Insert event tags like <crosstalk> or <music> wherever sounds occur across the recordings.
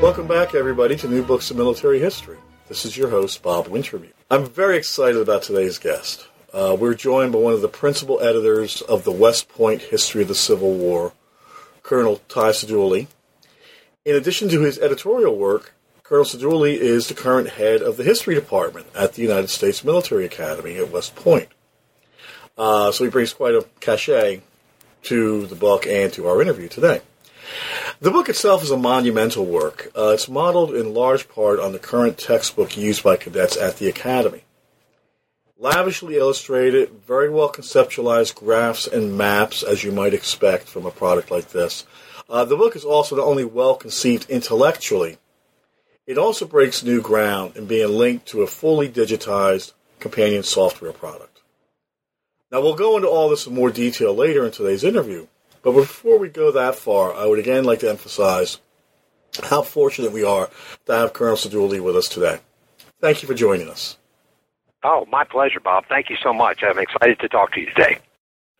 Welcome back, everybody, to New Books of Military History. This is your host, Bob Wintermute. I'm very excited about today's guest. Uh, we're joined by one of the principal editors of the West Point History of the Civil War, Colonel Ty Seidule. In addition to his editorial work, Colonel Seidule is the current head of the History Department at the United States Military Academy at West Point. Uh, so he brings quite a cachet to the book and to our interview today. The book itself is a monumental work. Uh, it's modeled in large part on the current textbook used by cadets at the Academy. Lavishly illustrated, very well conceptualized graphs and maps, as you might expect from a product like this. Uh, the book is also not only well conceived intellectually, it also breaks new ground in being linked to a fully digitized companion software product. Now, we'll go into all this in more detail later in today's interview. But before we go that far, I would again like to emphasize how fortunate we are to have Colonel Seidule with us today. Thank you for joining us. Oh, my pleasure, Bob. Thank you so much. I'm excited to talk to you today.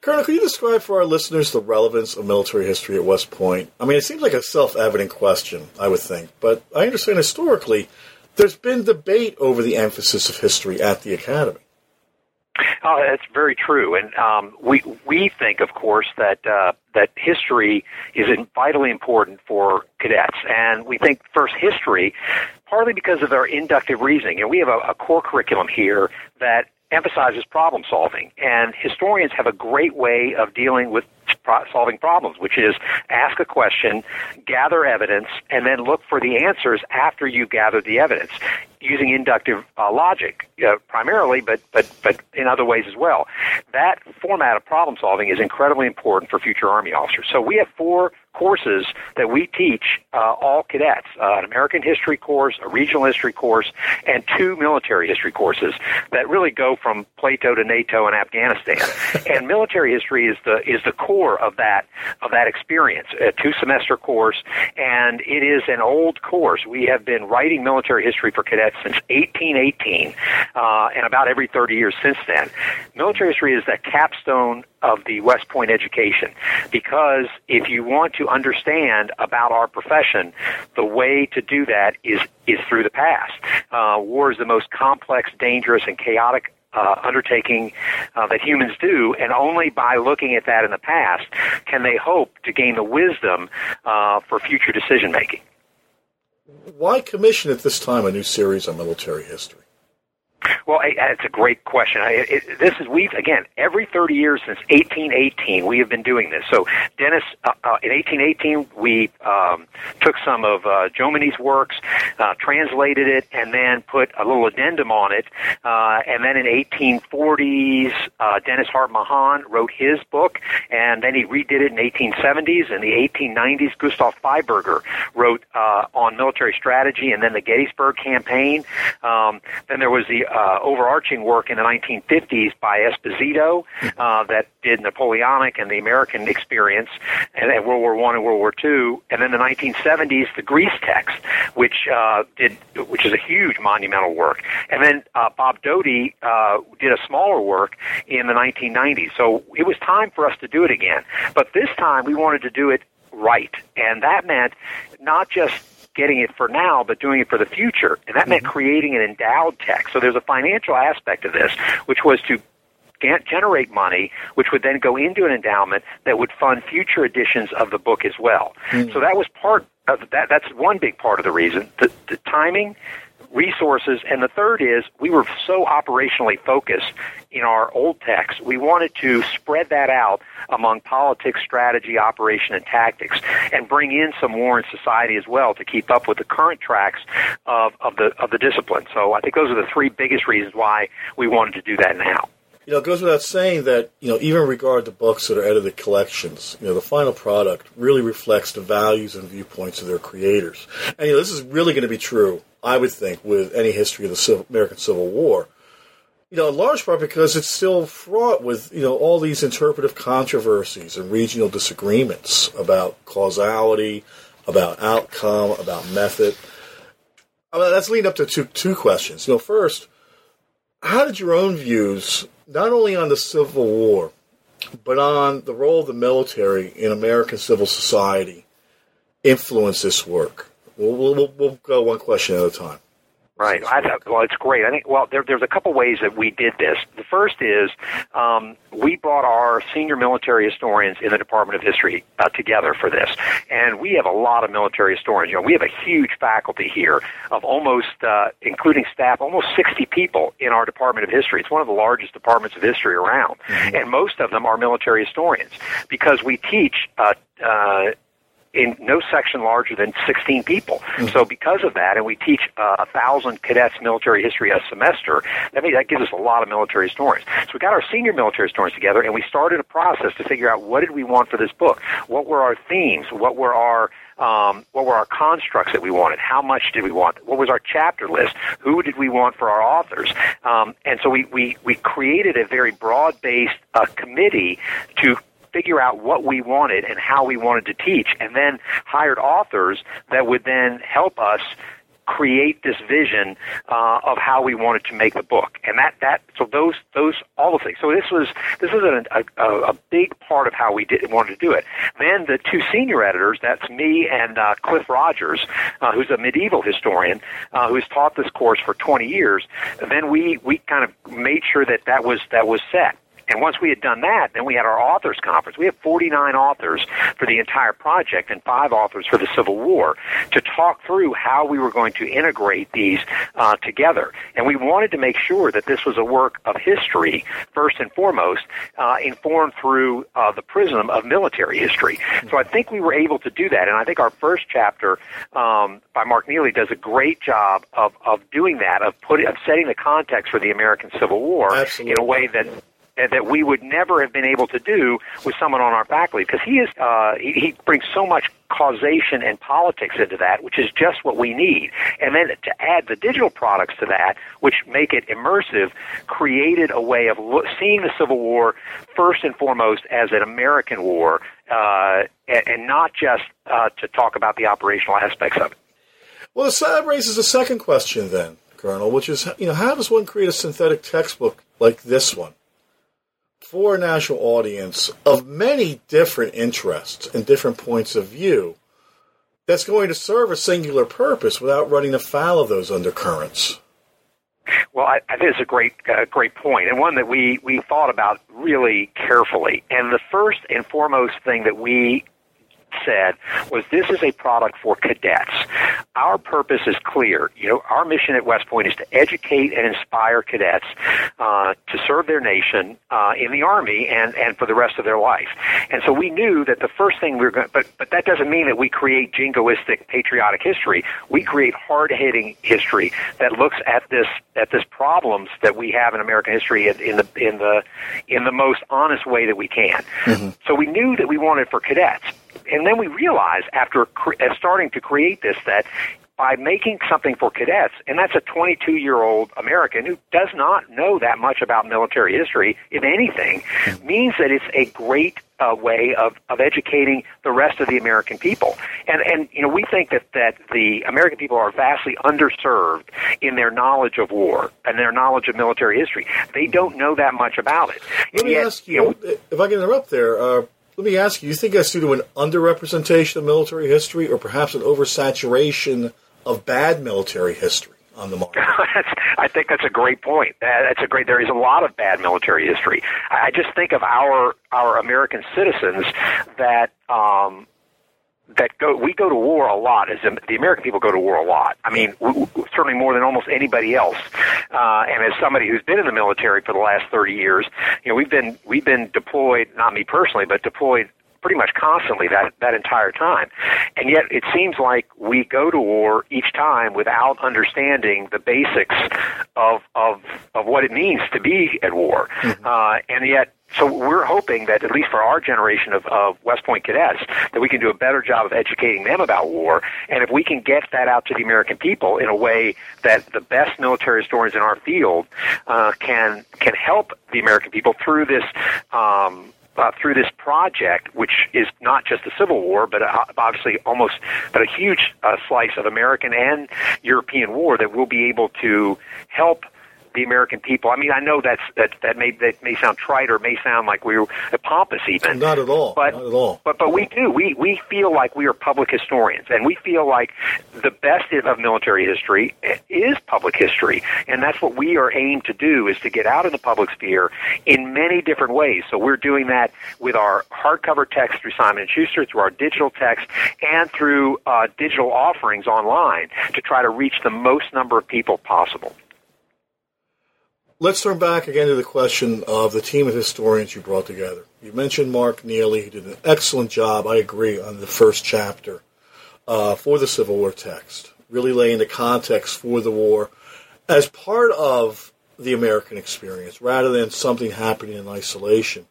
Colonel, could you describe for our listeners the relevance of military history at West Point? I mean, it seems like a self evident question, I would think, but I understand historically there's been debate over the emphasis of history at the Academy. Oh, that's very true, and um, we we think, of course, that uh, that history is vitally important for cadets, and we think first history, partly because of our inductive reasoning, and we have a, a core curriculum here that emphasizes problem solving, and historians have a great way of dealing with solving problems, which is ask a question, gather evidence, and then look for the answers after you've gathered the evidence using inductive uh, logic uh, primarily, but but but in other ways as well. That format of problem solving is incredibly important for future Army officers. So we have four courses that we teach uh, all cadets uh, an American history course, a regional history course, and two military history courses that really go from Plato to NATO and Afghanistan. <laughs> and military history is the is the core of that of that experience. A two semester course, and it is an old course. We have been writing military history for cadets since 1818, uh, and about every 30 years since then. Military history is the capstone of the West Point education because if you want to understand about our profession, the way to do that is is through the past. Uh, war is the most complex, dangerous, and chaotic uh, undertaking uh, that humans do, and only by looking at that in the past can they hope to gain the wisdom uh, for future decision making. Why commission at this time a new series on military history? Well, it's a great question. It, this is we've again every 30 years since 1818 we have been doing this. So Dennis, uh, uh, in 1818 we um, took some of uh, Jomini's works, uh, translated it, and then put a little addendum on it. Uh, and then in 1840s, uh, Dennis Hart Mahan wrote his book, and then he redid it in 1870s. In the 1890s, Gustav Fiebeger wrote uh, on military strategy, and then the Gettysburg campaign. Um, then there was the uh, overarching work in the 1950s by Esposito uh, that did Napoleonic and the American experience, and, and World War One and World War Two, and then the 1970s the Griess text, which uh, did which is a huge monumental work, and then uh, Bob Doughty uh, did a smaller work in the 1990s. So it was time for us to do it again, but this time we wanted to do it right, and that meant not just getting it for now, but doing it for the future. And that meant mm-hmm. creating an endowed text. So there's a financial aspect of this, which was to generate money, which would then go into an endowment that would fund future editions of the book as well. Mm. So that was part of that. That's one big part of the reason. The, the timing, resources, and the third is we were so operationally focused in our old text, we wanted to spread that out among politics, strategy, operation, and tactics, and bring in some war in society as well to keep up with the current tracks of, of the of the discipline. So I think those are the three biggest reasons why we wanted to do that now. You know, it goes without saying that, you know, even regard the books that are edited collections, you know, the final product really reflects the values and viewpoints of their creators. And, you know, this is really going to be true, I would think, with any history of the Civil, American Civil War. You know, in large part because it's still fraught with, you know, all these interpretive controversies and regional disagreements about causality, about outcome, about method. I mean, that's leading up to two, two questions. You know, first, how did your own views, not only on the Civil War, but on the role of the military in American civil society, influence this work? We'll, we'll, we'll go one question at a time. Right. I thought, well, it's great. I think, well, there, there's a couple ways that we did this. The first is um, we brought our senior military historians in the Department of History uh, together for this. And we have a lot of military historians. You know, we have a huge faculty here of almost, uh, including staff, almost 60 people in our Department of History. It's one of the largest departments of history around. Mm-hmm. And most of them are military historians because we teach uh, uh, in no section larger than 16 people. Mm-hmm. So because of that, and we teach uh, a thousand cadets military history a semester, that means that gives us a lot of military historians. So we got our senior military historians together, and we started a process to figure out what did we want for this book, what were our themes, what were our um, what were our constructs that we wanted? How much did we want? What was our chapter list? Who did we want for our authors? Um, and so we, we, we created a very broad based uh, committee to figure out what we wanted and how we wanted to teach, and then hired authors that would then help us create this vision uh, of how we wanted to make the book, and that that so those those all the things. So this was this is a, a, a big part of how we did wanted to do it. Then the two senior editors, that's me and uh, Cliff Rogers, uh, who's a medieval historian uh, who's taught this course for 20 years. Then we we kind of made sure that that was that was set. And once we had done that, then we had our authors conference. We had 49 authors for the entire project and five authors for the Civil War to talk through how we were going to integrate these uh, together. And we wanted to make sure that this was a work of history, first and foremost, uh, informed through uh, the prism of military history. So I think we were able to do that. And I think our first chapter um, by Mark Neely does a great job of, of doing that, of putting, of setting the context for the American Civil War Absolutely. in a way that that we would never have been able to do with someone on our faculty because he is uh, he, he brings so much causation and politics into that, which is just what we need. And then to add the digital products to that, which make it immersive, created a way of lo- seeing the Civil War first and foremost as an American war, uh, and, and not just uh, to talk about the operational aspects of it. Well, that raises a second question then, Colonel, which is, you know, how does one create a synthetic textbook like this one? For a national audience of many different interests and different points of view that's going to serve a singular purpose without running afoul of those undercurrents. Well, I, I think it's a great, uh, great point, and one that we we thought about really carefully. And the first and foremost thing that we said was this is a product for cadets. Our purpose is clear. You know, our mission at West Point is to educate and inspire cadets uh, to serve their nation uh, in the Army and, and for the rest of their life. And so we knew that the first thing we were going but, but that doesn't mean that we create jingoistic patriotic history. We create hard-hitting history that looks at this, at this problems that we have in American history in, in the, in the, in the most honest way that we can. Mm-hmm. So we knew that we wanted for cadets and then we realized after cre- uh, starting to create this that by making something for cadets, and that's a 22 year old American who does not know that much about military history, if anything, means that it's a great uh, way of, of educating the rest of the American people. And, and, you know, we think that, that the American people are vastly underserved in their knowledge of war and their knowledge of military history. They don't know that much about it. Let and me yet, ask you, you know, if I can interrupt there, uh, let me ask you, you think that's due to an underrepresentation of military history or perhaps an oversaturation of bad military history on the market? <laughs> I think that's a great point. That's a great. There is a lot of bad military history. I just think of our our American citizens that um, that go we go to war a lot as the American people go to war a lot. I mean, we, certainly more than almost anybody else. Uh, and as somebody who's been in the military for the last 30 years, you know, we've been we've been deployed, not me personally, but deployed pretty much constantly that that entire time. And yet it seems like we go to war each time without understanding the basics of of of what it means to be at war. Mm-hmm. Uh, and yet so we're hoping that at least for our generation of, of West Point cadets, that we can do a better job of educating them about war. And if we can get that out to the American people in a way that the best military historians in our field uh, can can help the American people through this. Um, uh, through this project, which is not just the Civil War, but uh, obviously almost, but a huge uh, slice of American and European war, that we'll be able to help the American people. I mean, I know that's that that may that may sound trite or may sound like we're pompous even. Not at all. But not at all. But but we do. We we feel like we are public historians, and we feel like the best of military history is public history, and that's what we are aimed to do is to get out of the public sphere in many different ways. So we're doing that with our hardcover text through Simon and Schuster, through our digital text, and through uh, digital offerings online to try to reach the most number of people possible. Let's turn back again to the question of the team of historians you brought together. You mentioned Mark Neely, who did an excellent job, I agree, on the first chapter uh, for the Civil War text, really laying the context for the war as part of the American experience rather than something happening in isolation.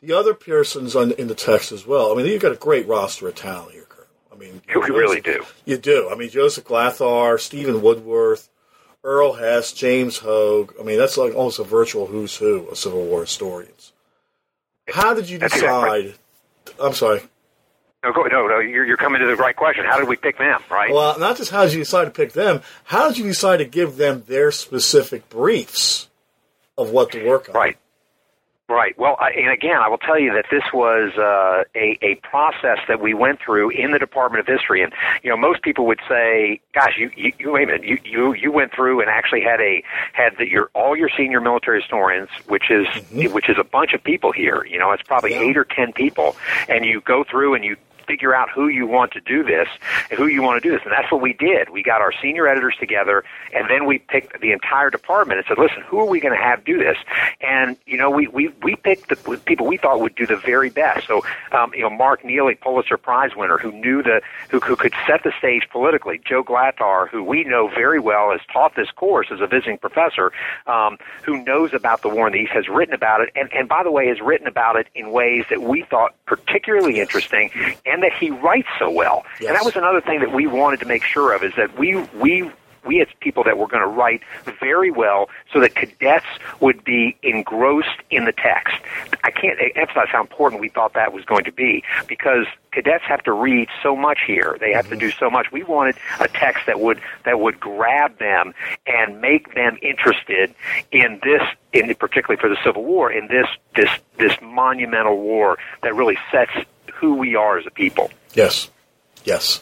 The other persons on, in the text as well, I mean, you've got a great roster of talent here, Colonel. I mean, we really do. You do. I mean, Joseph Glatthaar, Steven Woodworth, Earl Hess, James Hogue. I mean, that's like almost a virtual who's who of Civil War historians. How did you decide? I'm sorry. No, go, no, no. You're, you're coming to the right question. How did we pick them? Right. Well, not just how did you decide to pick them. How did you decide to give them their specific briefs of what to work on? Right. Right. Well, I, and again, I will tell you that this was uh, a a process that we went through in the Department of History, and you know, most people would say, "Gosh, you you, you wait a minute, you, you you went through and actually had a had the, your all your senior military historians, which is mm-hmm. which is a bunch of people here. You know, it's probably yeah. eight or ten people, and you go through and you figure out who you want to do this who you want to do this. And that's what we did. We got our senior editors together and then we picked the entire department and said, listen, who are we going to have do this? And, you know, we, we, we picked the people we thought would do the very best. So, um, you know, Mark Neely, Pulitzer Prize winner, who knew the, who, who could set the stage politically. Joe Glatthaar, who we know very well, has taught this course as a visiting professor, um, who knows about the war in the East, has written about it, and, and by the way, has written about it in ways that we thought particularly interesting and and that he writes so well. Yes. And that was another thing that we wanted to make sure of is that we we we as people that were going to write very well so that cadets would be engrossed in the text. I can't emphasize how important we thought that was going to be because cadets have to read so much here. They have mm-hmm. to do so much. We wanted a text that would that would grab them and make them interested in this in particularly for the Civil War in this this this monumental war that really sets who we are as a people. Yes, yes.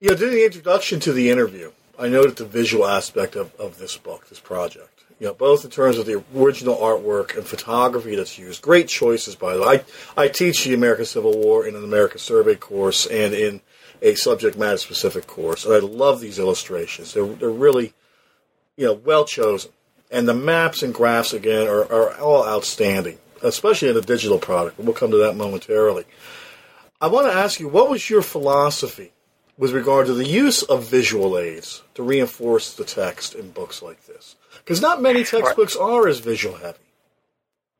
You know, during the introduction to the interview, I noted the visual aspect of, of this book, this project. You know, both in terms of the original artwork and photography that's used. Great choices, by the way. I, I teach the American Civil War in an American Survey course and in a subject matter specific course, and I love these illustrations. They're, they're really, you know, well chosen. And the maps and graphs, again, are, are all outstanding especially in a digital product. We'll come to that momentarily. I want to ask you, what was your philosophy with regard to the use of visual aids to reinforce the text in books like this? Because not many textbooks are as visual heavy.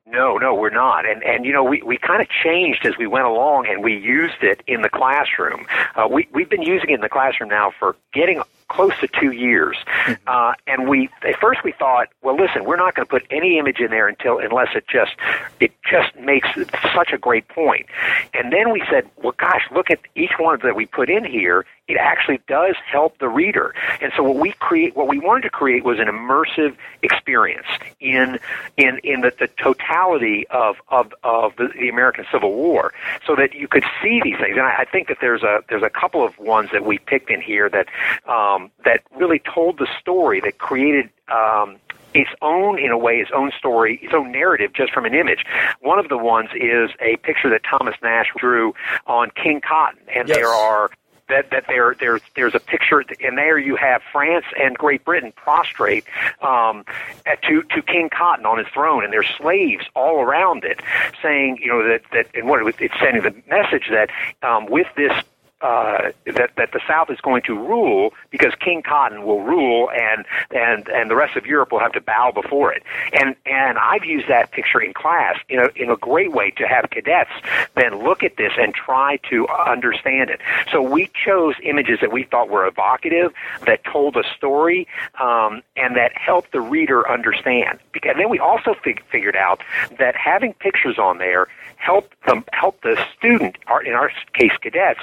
No, no, we're not. And and you know, we we kind of changed as we went along, and we used it in the classroom. Uh, we we've been using it in the classroom now for getting close to two years. Mm-hmm. Uh, and we at first we thought, well, listen, we're not going to put any image in there until unless it just it just makes such a great point. And then we said, well, gosh, look at each one that we put in here. It actually does help the reader. And so what we create, what we wanted to create was an immersive experience in in in the, the totality of of of the, the American Civil War, so that you could see these things. And I, I think that there's a there's a couple of ones that we picked in here that. Um, that really told the story that created um, its own, in a way, its own story, its own narrative just from an image. One of the ones is a picture that Thomas Nast drew on King Cotton, and yes. there are that that there there's there's a picture, and there you have France and Great Britain prostrate um, at, to to King Cotton on his throne, and there's slaves all around it, saying you know that that and what it it's sending the message that um, with this uh, that that the South is going to rule because King Cotton will rule, and and and the rest of Europe will have to bow before it. And and I've used that picture in class in a in a great way to have cadets then look at this and try to understand it. So we chose images that we thought were evocative, that told a story, um, and that helped the reader understand. And then we also fig- figured out that having pictures on there helped them help the student, in our case, cadets,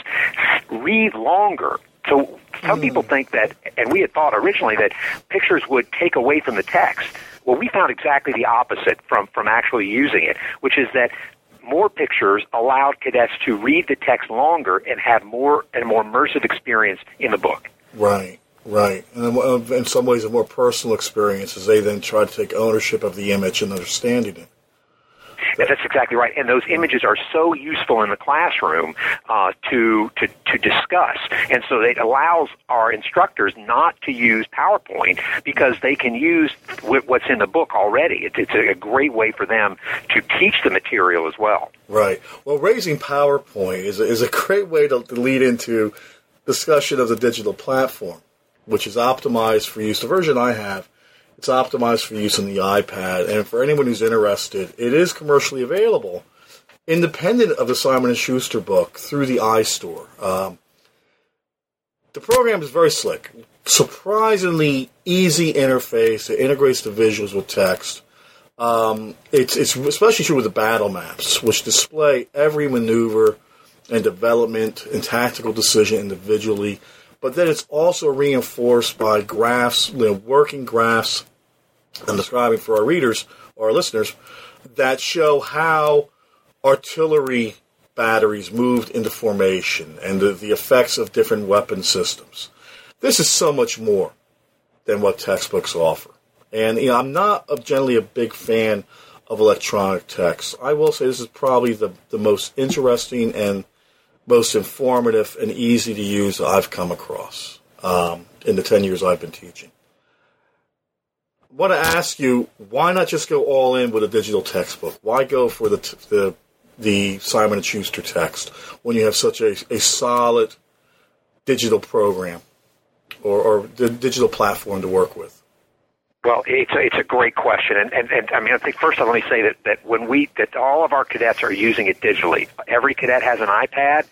read longer. So some mm. people think that, and we had thought originally that pictures would take away from the text. Well, we found exactly the opposite from from actually using it, which is that more pictures allowed cadets to read the text longer and have more and more immersive experience in the book. Right. Right, and in some ways, a more personal experience as they then try to take ownership of the image and understanding it. That's exactly right. And those images are so useful in the classroom uh, to, to, to discuss. And so it allows our instructors not to use PowerPoint because they can use what's in the book already. It's, it's a great way for them to teach the material as well. Right. Well, raising PowerPoint is a, is a great way to lead into discussion of the digital platform, which is optimized for use. The version I have it's optimized for use on the iPad, and for anyone who's interested, it is commercially available, independent of the Simon and Schuster book through the iStore. Um, the program is very slick, surprisingly easy interface. It integrates the visuals with text. Um, it's it's especially true with the battle maps, which display every maneuver and development and tactical decision individually. But then it's also reinforced by graphs, you know, working graphs I'm describing for our readers or our listeners that show how artillery batteries moved into formation and the, the effects of different weapon systems. This is so much more than what textbooks offer. And you know, I'm not generally a big fan of electronic texts. I will say this is probably the, the most interesting and most informative and easy to use I've come across um, in the 10 years I've been teaching want to ask you, why not just go all in with a digital textbook? Why go for the t- the the Simon and Schuster text when you have such a, a solid digital program or, or the digital platform to work with? Well, it's a, it's a great question, and, and and I mean, I think first of all, let me say that that when we that all of our cadets are using it digitally. Every cadet has an iPad,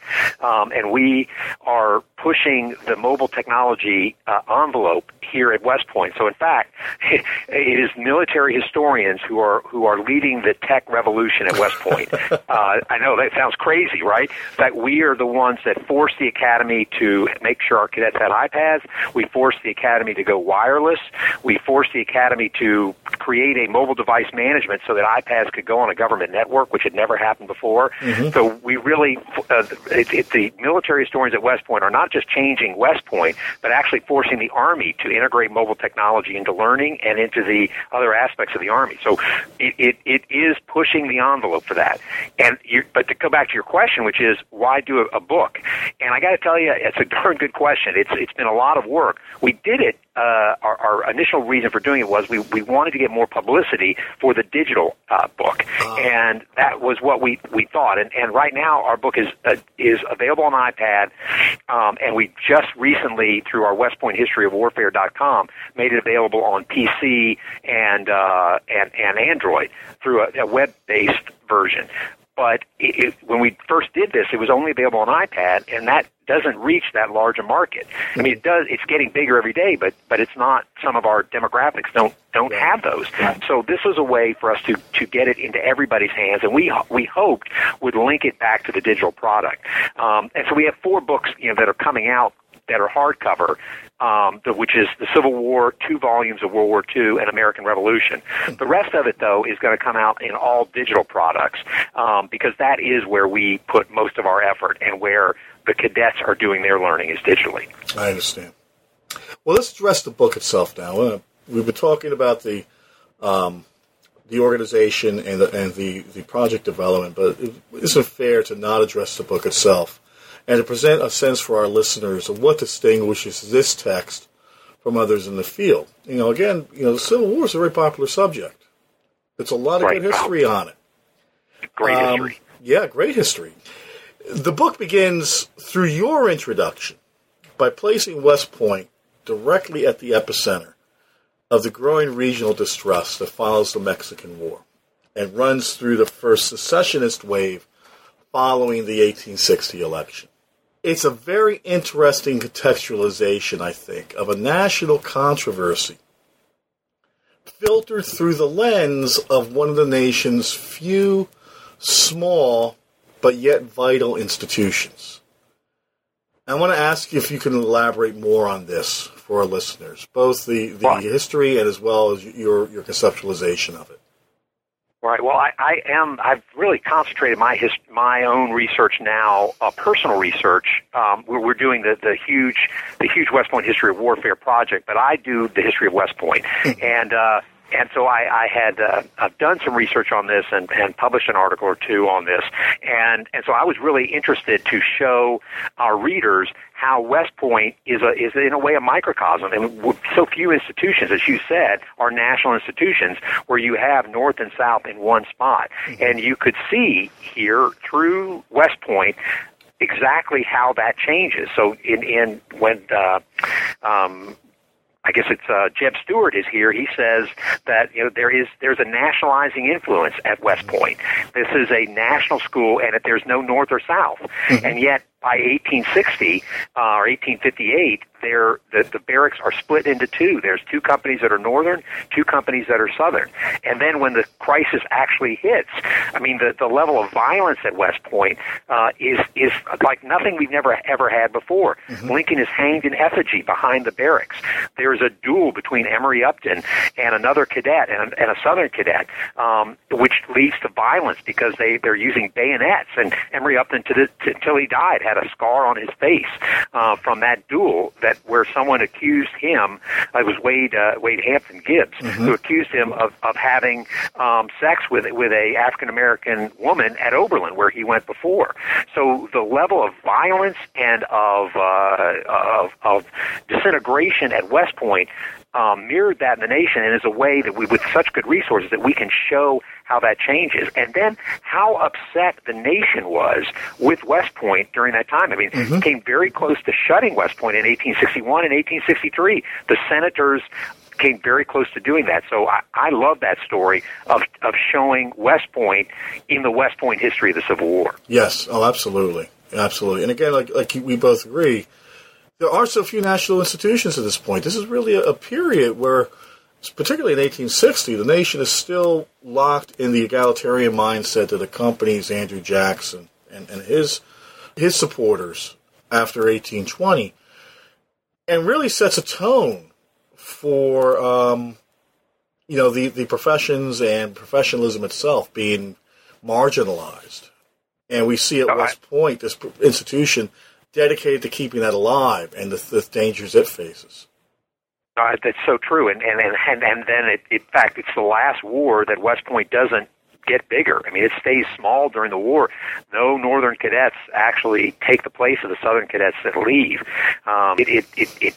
um, and we are pushing the mobile technology uh, envelope here at West Point. So, in fact, <laughs> it is military historians who are who are leading the tech revolution at West Point. <laughs> uh, I know that sounds crazy, right? But we are the ones that forced the academy to make sure our cadets had iPads. We forced the academy to go wireless. We forced the the Academy to create a mobile device management so that iPads could go on a government network, which had never happened before. Mm-hmm. So we really, uh, it, it, the military historians at West Point are not just changing West Point, but actually forcing the Army to integrate mobile technology into learning and into the other aspects of the Army. So it, it, it is pushing the envelope for that. And you, but to go back to your question, which is why do a, a book? And I got to tell you, it's a darn good question. It's it's been a lot of work. We did it uh, our, our initial reason for doing it was we, we wanted to get more publicity for the digital uh, book, uh. and that was what we, we thought. And, and right now, our book is uh, is available on iPad, um, and we just recently, through our West Point History of Warfare.com, made it available on PC and uh, and and Android through a, a web based version but it, it, when we first did this, it was only available on iPad, and that doesn't reach that large a market. I mean, it does. It's getting bigger every day, but but it's not. Some of our demographics don't don't have those. So this was a way for us to to get it into everybody's hands, and we we hoped would link it back to the digital product. Um, and so we have four books, you know, that are coming out that are hardcover um, the, which is the Civil War, two volumes of World War II, and American Revolution. The rest of it, though, is going to come out in all digital products um, because that is where we put most of our effort and where the cadets are doing their learning is digitally. I understand. Well, let's address the book itself now. Uh, we've been talking about the um, the organization and the and the, the project development, but it isn't fair to not address the book itself. And to present a sense for our listeners of what distinguishes this text from others in the field. You know, again, you know, the Civil War is a very popular subject. It's a lot of Right. good history on it. Great Um, history. Yeah, great history. The book begins through your introduction by placing West Point directly at the epicenter of the growing regional distrust that follows the Mexican War and runs through the first secessionist wave following the 1860 election. It's a very interesting contextualization, I think, of a national controversy filtered through the lens of one of the nation's few small but yet vital institutions. I want to ask you if you can elaborate more on this for our listeners, both the, the Right. history and as well as your, your conceptualization of it. Right. Well, I, I am. I've really concentrated my his, my own research now, uh, personal research. Um, we're, we're doing the, the huge the huge West Point History of Warfare project, but I do the history of West Point, and uh, and so I, I had uh, I've done some research on this and, and published an article or two on this, and and so I was really interested to show our readers how West Point is a is in a way a microcosm, and so few institutions, as you said, are national institutions where you have North and South in one spot, and you could see here through West Point exactly how that changes. So in in when uh, um, I guess it's uh, Jeb Stuart is here. He says that you know there is there's a nationalizing influence at West Point. This is a national school, and that there's no North or South. And yet, by 1860 uh, or 1858, there the, the barracks are split into two. There's two companies that are northern, two companies that are southern. And then when the crisis actually hits, I mean the the level of violence at West Point uh, is is like nothing we've never ever had before. Lincoln is hanged in effigy behind the barracks. There's a duel between Emory Upton and another cadet and, and a Southern cadet, um, which leads to violence because they they're using bayonets. And Emory Upton to the, to, till he died had a scar on his face uh, from that duel that where someone accused him. It was Wade uh, Wade Hampton Gibbes who accused him of of having um, sex with with a African American woman at Oberlin where he went before. So the level of violence and of uh, of, of disintegration at West Point um, mirrored that in the nation, and is a way that we, with such good resources, that we can show how that changes, and then how upset the nation was with West Point during that time. I mean, mm-hmm. it came very close to shutting West Point in 1861 and 1863. The senators came very close to doing that. So I, I love that story of of showing West Point in the West Point history of the Civil War. Yes, oh, absolutely, absolutely. And again, like like we both agree, there are so few national institutions at this point. This is really a, a period where, particularly in 1860, the nation is still locked in the egalitarian mindset that accompanies Andrew Jackson and, and his his supporters after 1820, and really sets a tone for um, you know the the professions and professionalism itself being marginalized. And we see at I- West Point this institution dedicated to keeping that alive and the, the dangers it faces. Uh, that's so true, and and and and, then it, in fact, it's the last war that West Point doesn't get bigger. I mean, it stays small during the war. No Northern cadets actually take the place of the Southern cadets that leave. Um, it, it it it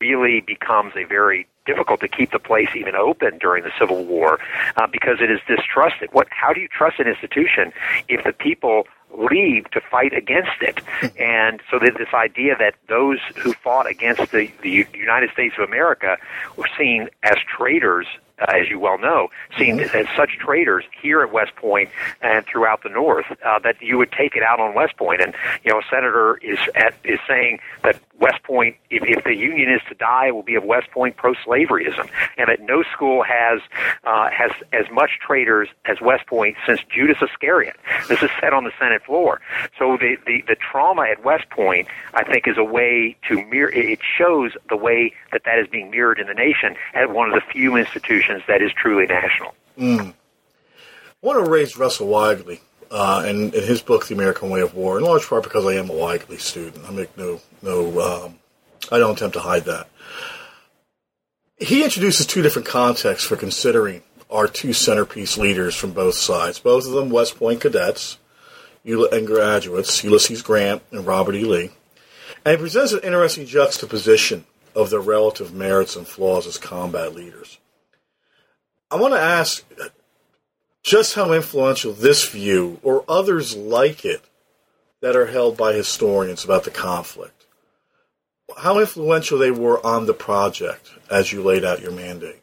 really becomes a very difficult to keep the place even open during the Civil War uh, because it is distrusted. What? How do you trust an institution if the people leave to fight against it? and so there's this idea that those who fought against the, the United States of America were seen as traitors. Uh, as you well know, seen as such traitors here at West Point and throughout the North, uh, that you would take it out on West Point. And you know, a senator is at, is saying that West Point, if, if the Union is to die, it will be of West Point pro-slaveryism, and that no school has uh, has as much traitors as West Point since Judas Iscariot. This is said on the Senate floor. So the, the, the trauma at West Point, I think, is a way to mirror. It shows the way that that is being mirrored in the nation at one of the few institutions that is truly national. I want to raise Russell Weigley uh, and, in his book, The American Way of War, in large part because I am a Weigley student. I make no no um, I don't attempt to hide that. He introduces two different contexts for considering our two centerpiece leaders from both sides. Both of them West Point cadets, and graduates, Ulysses Grant and Robert E. Lee. And he presents an interesting juxtaposition of their relative merits and flaws as combat leaders. I want to ask just how influential this view or others like it that are held by historians about the conflict, how influential they were on the project as you laid out your mandate.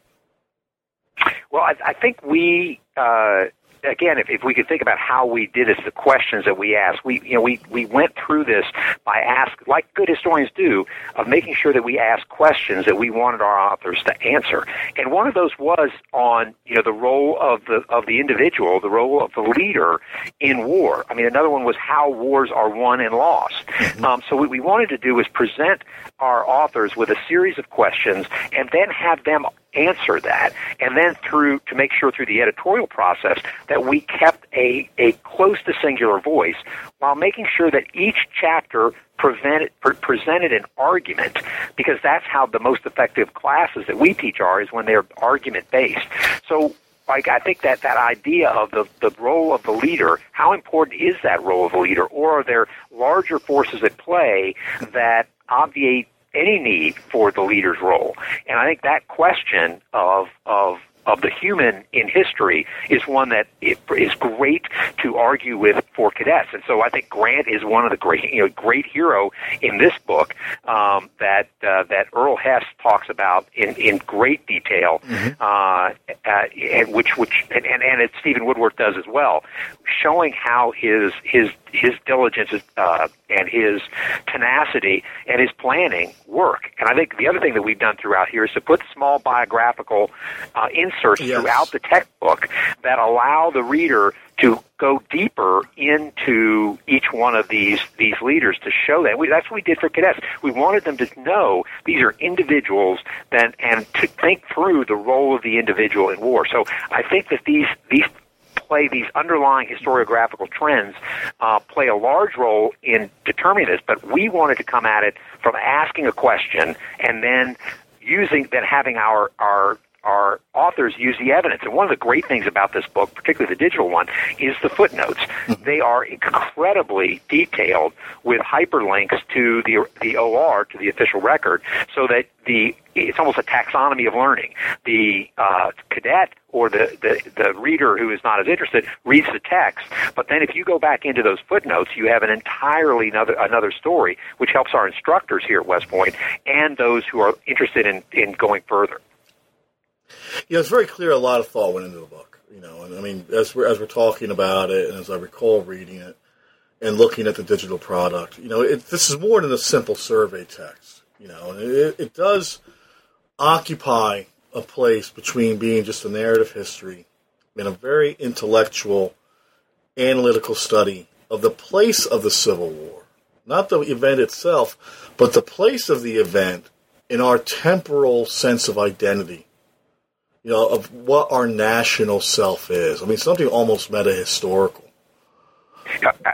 Well, I, I think we uh, again, if, if we could think about how we did this, the questions that we asked, we you know we we went through this by ask like good historians do of making sure that we ask questions that we wanted our authors to answer. And one of those was on you know the role of the of the individual, the role of the leader in war. I mean, another one was how wars are won and lost. Mm-hmm. Um, so what we wanted to do was present our authors with a series of questions and then have them answer that. And then through, to make sure through the editorial process that we kept a, a close to singular voice while making sure that each chapter prevented, pre- presented an argument because that's how the most effective classes that we teach are is when they're argument based. So like I think that that idea of the the role of the leader, how important is that role of the leader, or are there larger forces at play that obviate any need for the leader's role. And I think that question of of of the human in history is one that is great to argue with for cadets. And so I think Grant is one of the great, you know, great hero in this book um, that uh, that Earl Hess talks about in, in great detail, mm-hmm. uh, uh, and which which and, and, and it Steven Woodworth does as well, showing how his his his diligence uh, and his tenacity and his planning work. And I think the other thing that we've done throughout here is to put small biographical uh, inserts yes. throughout the textbook that allow the reader to go deeper into each one of these these leaders to show that. We, that's what we did for cadets. We wanted them to know these are individuals, then and to think through the role of the individual in war. So I think that these these play these underlying historiographical trends uh, play a large role in determining this. But we wanted to come at it from asking a question and then using then having our our our authors use the evidence. And one of the great things about this book, particularly the digital one, is the footnotes. Mm-hmm. They are incredibly detailed with hyperlinks to the the OR to the official record, so that the it's almost a taxonomy of learning. The uh, cadet or the, the, the reader who is not as interested reads the text, but then if you go back into those footnotes, you have an entirely another another story, which helps our instructors here at West Point and those who are interested in, in going further. Yeah, it's very clear a lot of thought went into the book. You know, and I mean, as we're as we're talking about it, and as I recall reading it and looking at the digital product, you know, it, this is more than a simple survey text. You know, and it, it does occupy a place between being just a narrative history and a very intellectual, analytical study of the place of the Civil War, not the event itself, but the place of the event in our temporal sense of identity you know, of what our national self is. I mean, something almost meta historical.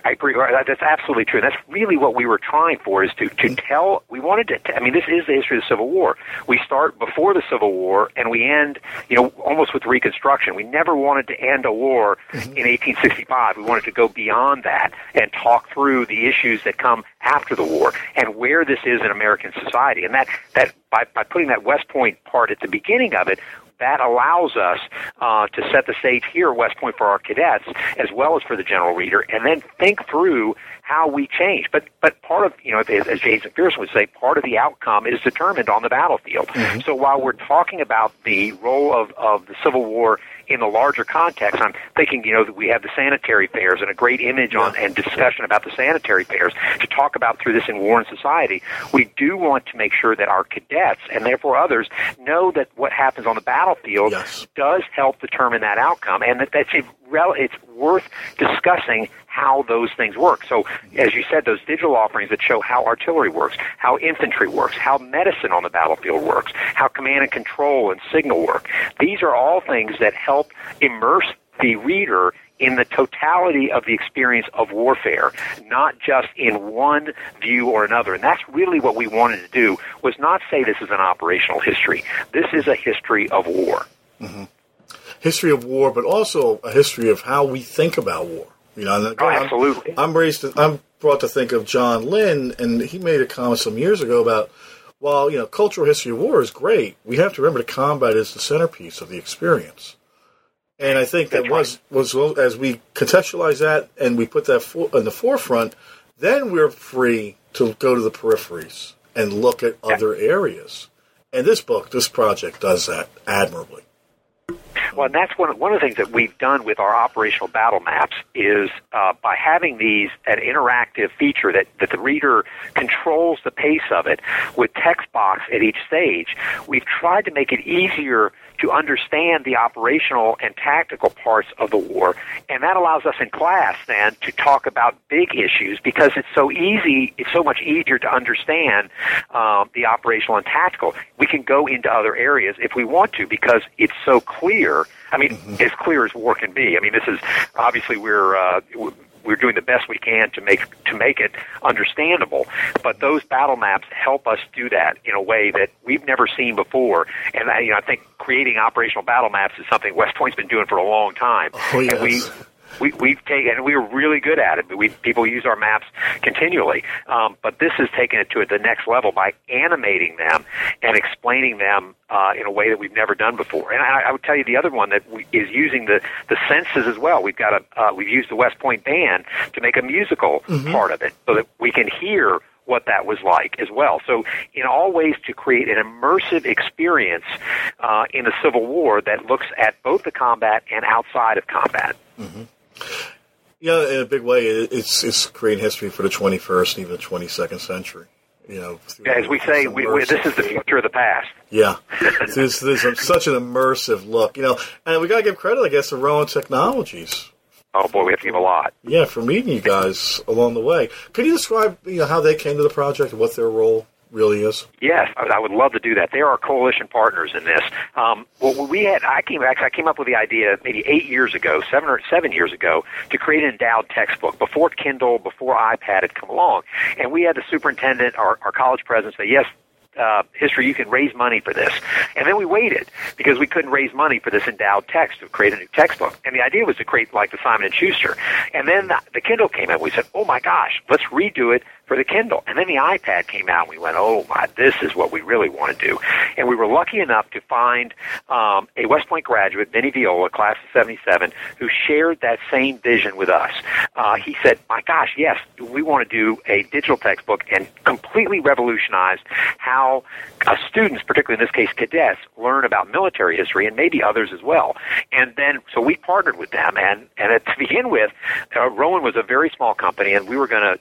I agree. That's absolutely true. That's really what we were trying for is to, to tell, we wanted to, I mean, this is the history of the Civil War. We start before the Civil War and we end, you know, almost with Reconstruction. We never wanted to end a war mm-hmm. in 1865. We wanted to go beyond that and talk through the issues that come after the war and where this is in American society. And that, that by, by putting that West Point part at the beginning of it, that allows us uh, to set the stage here at West Point for our cadets as well as for the general reader, and then think through how we change. But but part of you know, as James McPherson would say, part of the outcome is determined on the battlefield. Mm-hmm. So while we're talking about the role of of the Civil War in the larger context, I'm thinking, you know, that we have the sanitary fairs and a great image on and discussion about the sanitary fairs to talk about through this in war and society. We do want to make sure that our cadets and therefore others know that what happens on the battlefield yes. does help determine that outcome, and that that's a rel- it's worth discussing how those things work. So, as you said, those digital offerings that show how artillery works, how infantry works, how medicine on the battlefield works, how command and control and signal work. These are all things that help immerse the reader in the totality of the experience of warfare, not just in one view or another. And that's really what we wanted to do was not say this is an operational history. This is a history of war. Mm-hmm history of war, but also a history of how we think about war. You know, and Oh, I'm- absolutely. I'm, raised. To, I'm brought to think of John Lynn, and he made a comment some years ago about, while you know, cultural history of war is great, we have to remember the combat is the centerpiece of the experience. And I think that That's was was as we contextualize that and we put that for, in the forefront, then we're free to go to the peripheries and look at other areas. And this book, this project, does that admirably. Well, and that's one one of the things that we've done with our operational battle maps is uh, by having these an interactive feature that, that the reader controls the pace of it with text box at each stage. We've tried to make it easier to understand the operational and tactical parts of the war, and that allows us in class then to talk about big issues because it's so easy. It's so much easier to understand um, the operational and tactical. We can go into other areas if we want to because it's so clear. I mean, as clear as war can be. I mean, this is obviously we're uh, we're doing the best we can to make to make it understandable. But those battle maps help us do that in a way that we've never seen before. And I, you know, I think creating operational battle maps is something West Point's been doing for a long time. Oh, And we yes. We, we've taken, and we were really good at it. But we people use our maps continually. Um, but this has taken it to the next level by animating them and explaining them uh, in a way that we've never done before. And I, I would tell you the other one that we, is using the the senses as well. We've got a uh, we've used the West Point Band to make a musical part of it, so that we can hear what that was like as well. So, in all ways, to create an immersive experience uh, in the Civil War that looks at both the combat and outside of combat. Yeah, in a big way, it's it's creating history for the 21st and even the 22nd century. You know, through As we say, we, we, this is the future of the past. Yeah, <laughs> there's, there's um, such an immersive look, you know, and we got to give credit, I guess, to Rowan Technologies. Oh boy, we have to give a lot. Yeah, for meeting you guys along the way. Could you describe, you know, how they came to the project and what their role really is? Yes, I, would love to do that. There are coalition partners in this. Um, well, we had I came actually I came up with the idea maybe eight years ago, seven or seven years ago, to create an endowed textbook before Kindle, before iPad had come along, and we had the superintendent, our, our college president, say yes. Uh, history, you can raise money for this. And then we waited because we couldn't raise money for this endowed text to create a new textbook. And the idea was to create like the Simon and Schuster. And then the, the Kindle came out. We said, "Oh my gosh, let's redo it for the Kindle." And then the iPad came out. and We went, "Oh my, this is what we really want to do." And we were lucky enough to find um, a West Point graduate, Vinny Viola, class of '77, who shared that same vision with us. Uh, he said, "My gosh, yes, we want to do a digital textbook and completely revolutionize how uh, students, particularly in this case cadets, learn about military history and maybe others as well." And then, so we partnered with them, and and to begin with, uh, Rowan was a very small company, and we were going to.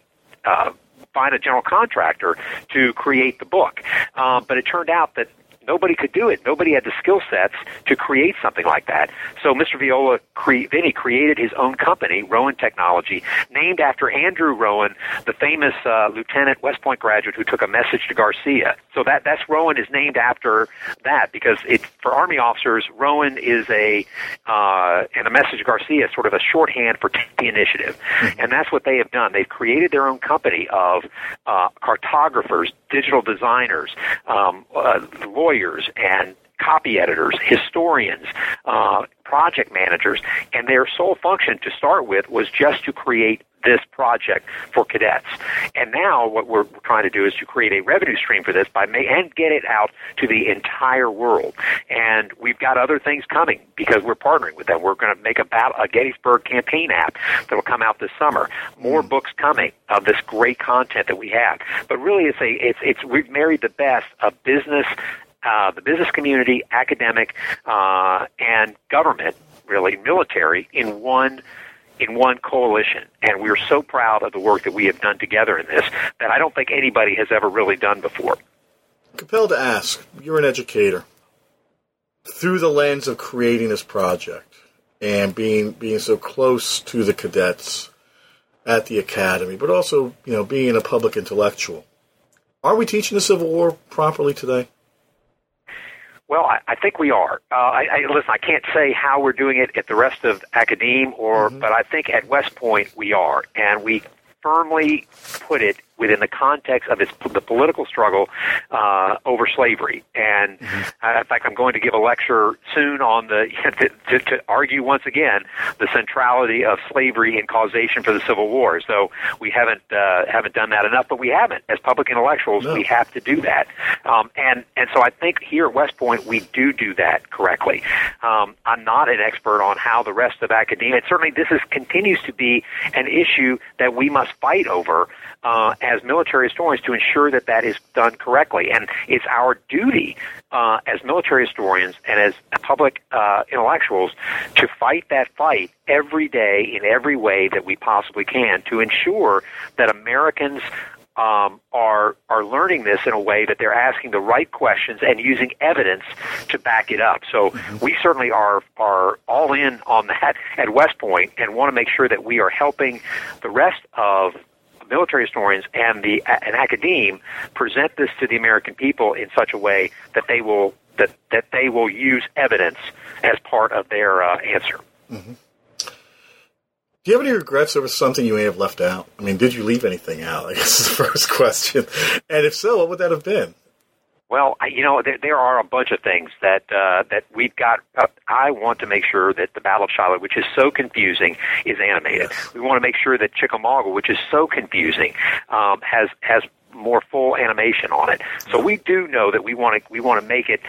Uh, find a general contractor to create the book. Um, but it turned out that nobody could do it. Nobody had the skill sets to create something like that. So Mr. Viola, cre- Vinny created his own company, Rowan Technology, named after Andrew Rowan, the famous uh, lieutenant West Point graduate who took a message to Garcia. So that that's Rowan is named after that because it for Army officers, Rowan is a uh, and a message to Garcia is sort of a shorthand for the initiative, and that's what they have done. They've created their own company of uh, cartographers, digital designers, um, uh, lawyers, and copy editors, historians, uh, project managers, and their sole function to start with was just to create this project for cadets. And now what we're trying to do is to create a revenue stream for this by may and get it out to the entire world. And we've got other things coming because we're partnering with them. We're going to make a, battle, a Gettysburg campaign app that will come out this summer. More books coming of this great content that we have. But really, it's a it's it's we've married the best of business uh, the business community, academic, uh, and government, really military, in one in one coalition. And we're so proud of the work that we have done together in this that I don't think anybody has ever really done before. Compelled to ask, you're an educator. Through the lens of creating this project and being being so close to the cadets at the academy, but also, you know, being a public intellectual. Are we teaching the Civil War properly today? Well, I, I think we are. Uh, I, I listen. I can't say how we're doing it at the rest of academe, or but I think at West Point we are, and we firmly put it within the context of its the political struggle uh, over slavery. And Mm-hmm. uh, in fact, I'm going to give a lecture soon on the <laughs> to, to, to argue once again the centrality of slavery in causation for the Civil War. So we haven't uh, haven't done that enough, but we haven't as public intellectuals. No. We have to do that. Um, and and so I think here at West Point we do do that correctly. Um, I'm not an expert on how the rest of academia. And certainly, this is continues to be an issue that we must fight over uh, as military historians to ensure that that is done correctly. And it's our duty uh, as military historians and as public uh, intellectuals to fight that fight every day in every way that we possibly can to ensure that Americans um, are are learning this in a way that they're asking the right questions and using evidence to back it up. So we certainly are are all in on that <laughs> at West Point and want to make sure that we are helping the rest of military historians and the and academe present this to the American people in such a way that they will that that they will use evidence as part of their uh, answer. Do you have any regrets over something you may have left out? I mean, did you leave anything out? I guess is the <laughs> first question. And if so, what would that have been? Well, I- you know, there, there are a bunch of things that uh, that we've got. Uh, I want to make sure that the Battle of Shiloh, which is so confusing, is animated. We want to make sure that Chickamauga, which is so confusing, um, has has more full animation on it. So we do know that we want to we want to make it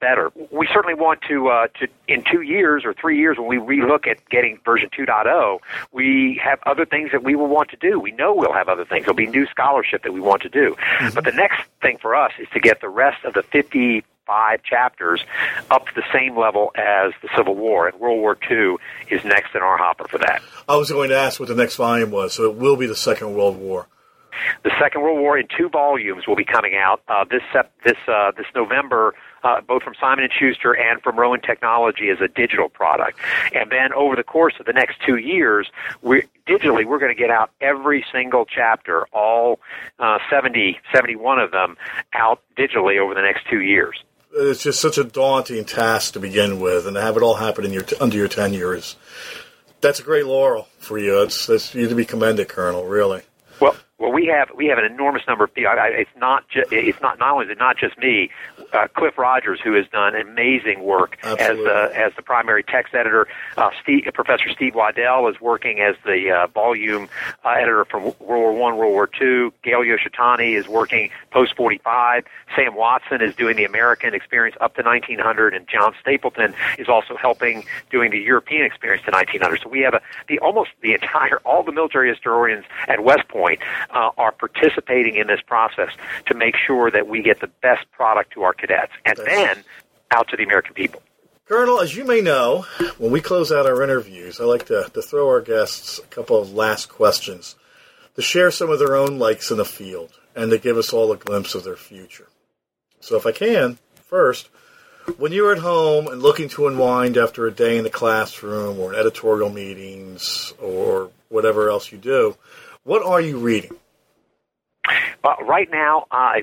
better. We certainly want to uh, to in two years or three years when we relook at getting version 2.0, we have other things that we will want to do. We know we'll have other things. There'll be new scholarship that we want to do. But the next thing for us is to get the rest of the 50 five chapters up to the same level as the Civil War, and World War II is next in our hopper for that. I was going to ask what the next volume was, so it will be the Second World War. The Second World War in two volumes will be coming out uh, this this uh, this November, uh, both from Simon and Schuster and from Rowan Technology as a digital product. And then over the course of the next two years, we digitally we're going to get out every single chapter, all uh, 70, 71 of them, out digitally over the next two years. It's just such a daunting task to begin with, and to have it all happen in your under your tenure is that's a great laurel for you. It's, it's you to be commended, Colonel. Really. Well, well, we have we have an enormous number of people. I, it's not ju- it's not not only is it not just me. Uh, Cliff Rogers, who has done amazing work Absolutely. as the as the primary text editor. Uh, Steve, Professor Steve Waddell is working as the uh, volume uh, editor from World War One, World War Two. Gail Yoshitani is working post forty five. Sam Watson is doing the American experience up to 1900, and John Stapleton is also helping doing the European experience to 1900. So we have a, the almost the entire all the military historians at West Point uh, are participating in this process to make sure that we get the best product to our cadets, and then out to the American people. Colonel, as you may know, when we close out our interviews, I like to, to throw our guests a couple of last questions to share some of their own likes in the field and to give us all a glimpse of their future. So, if I can, first, when you're at home and looking to unwind after a day in the classroom or in editorial meetings or whatever else you do, what are you reading? Uh, right now, uh,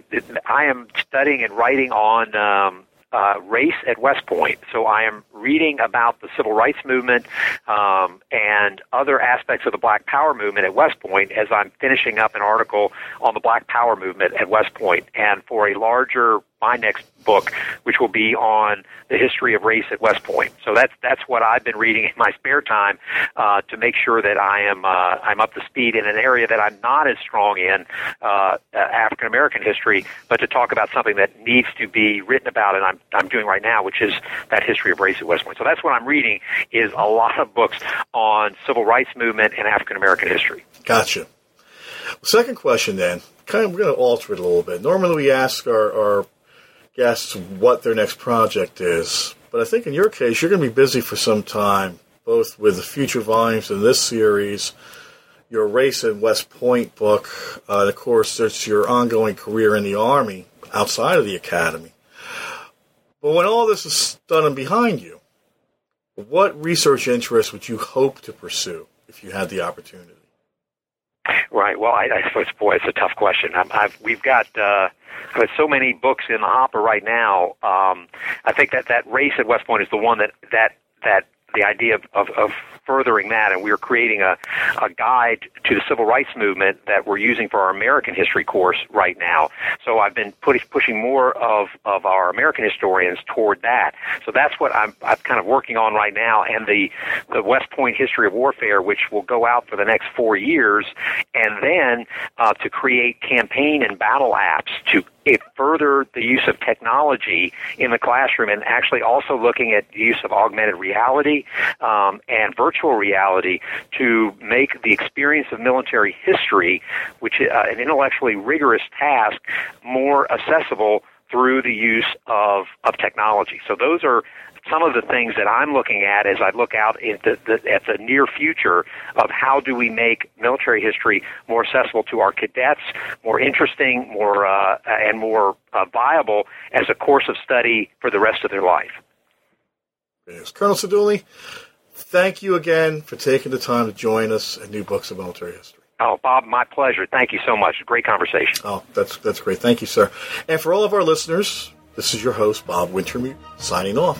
I am studying and writing on um, uh, race at West Point. So I am reading about the civil rights movement um, and other aspects of the Black Power movement at West Point as I'm finishing up an article on the Black Power movement at West Point. And for a larger, my next book, which will be on the history of race at West Point. So that's that's what I've been reading <laughs> in my spare time uh, to make sure that I am uh, I'm up to speed in an area that I'm not as strong in uh, African American history, but to talk about something that needs to be written about, and I'm I'm doing right now, which is that history of race at West Point. So that's what I'm reading is a lot of books on civil rights movement and African American history. Gotcha. Second question, then, kind of we're going to alter it a little bit. Normally, we ask our, our guests what their next project is, but I think in your case, you're going to be busy for some time, both with the future volumes in this series, your Race at West Point book, uh, and of course, there's your ongoing career in the Army outside of the Academy. But when all this is done and behind you, what research interests would you hope to pursue if you had the opportunity? Right. Well, I, I suppose, boy, it's a tough question. I'm, I've, we've got uh, I've got so many books in the hopper right now. Um, I think that that race at West Point is the one that that that the idea of, of, of furthering that, and we're creating a, a guide to the civil rights movement that we're using for our American history course right now. So I've been put, pushing more of, of our American historians toward that. So that's what I'm, I'm kind of working on right now, and the, the West Point History of Warfare, which will go out for the next four years, and then uh, to create campaign and battle apps to it further the use of technology in the classroom and actually also looking at the use of augmented reality um, and virtual reality to make the experience of military history, which is uh, an intellectually rigorous task, more accessible through the use of, of technology. So those are some of the things that I'm looking at as I look out at the, the, at the near future of how do we make military history more accessible to our cadets, more interesting, more uh, and more uh, viable as a course of study for the rest of their life. Yes. Colonel Seidule, thank you again for taking the time to join us at New Books of Military History. Oh, Bob, my pleasure. Thank you so much. Great conversation. Oh, that's that's great. Thank you, sir. And for all of our listeners, this is your host, Bob Wintermute, signing off.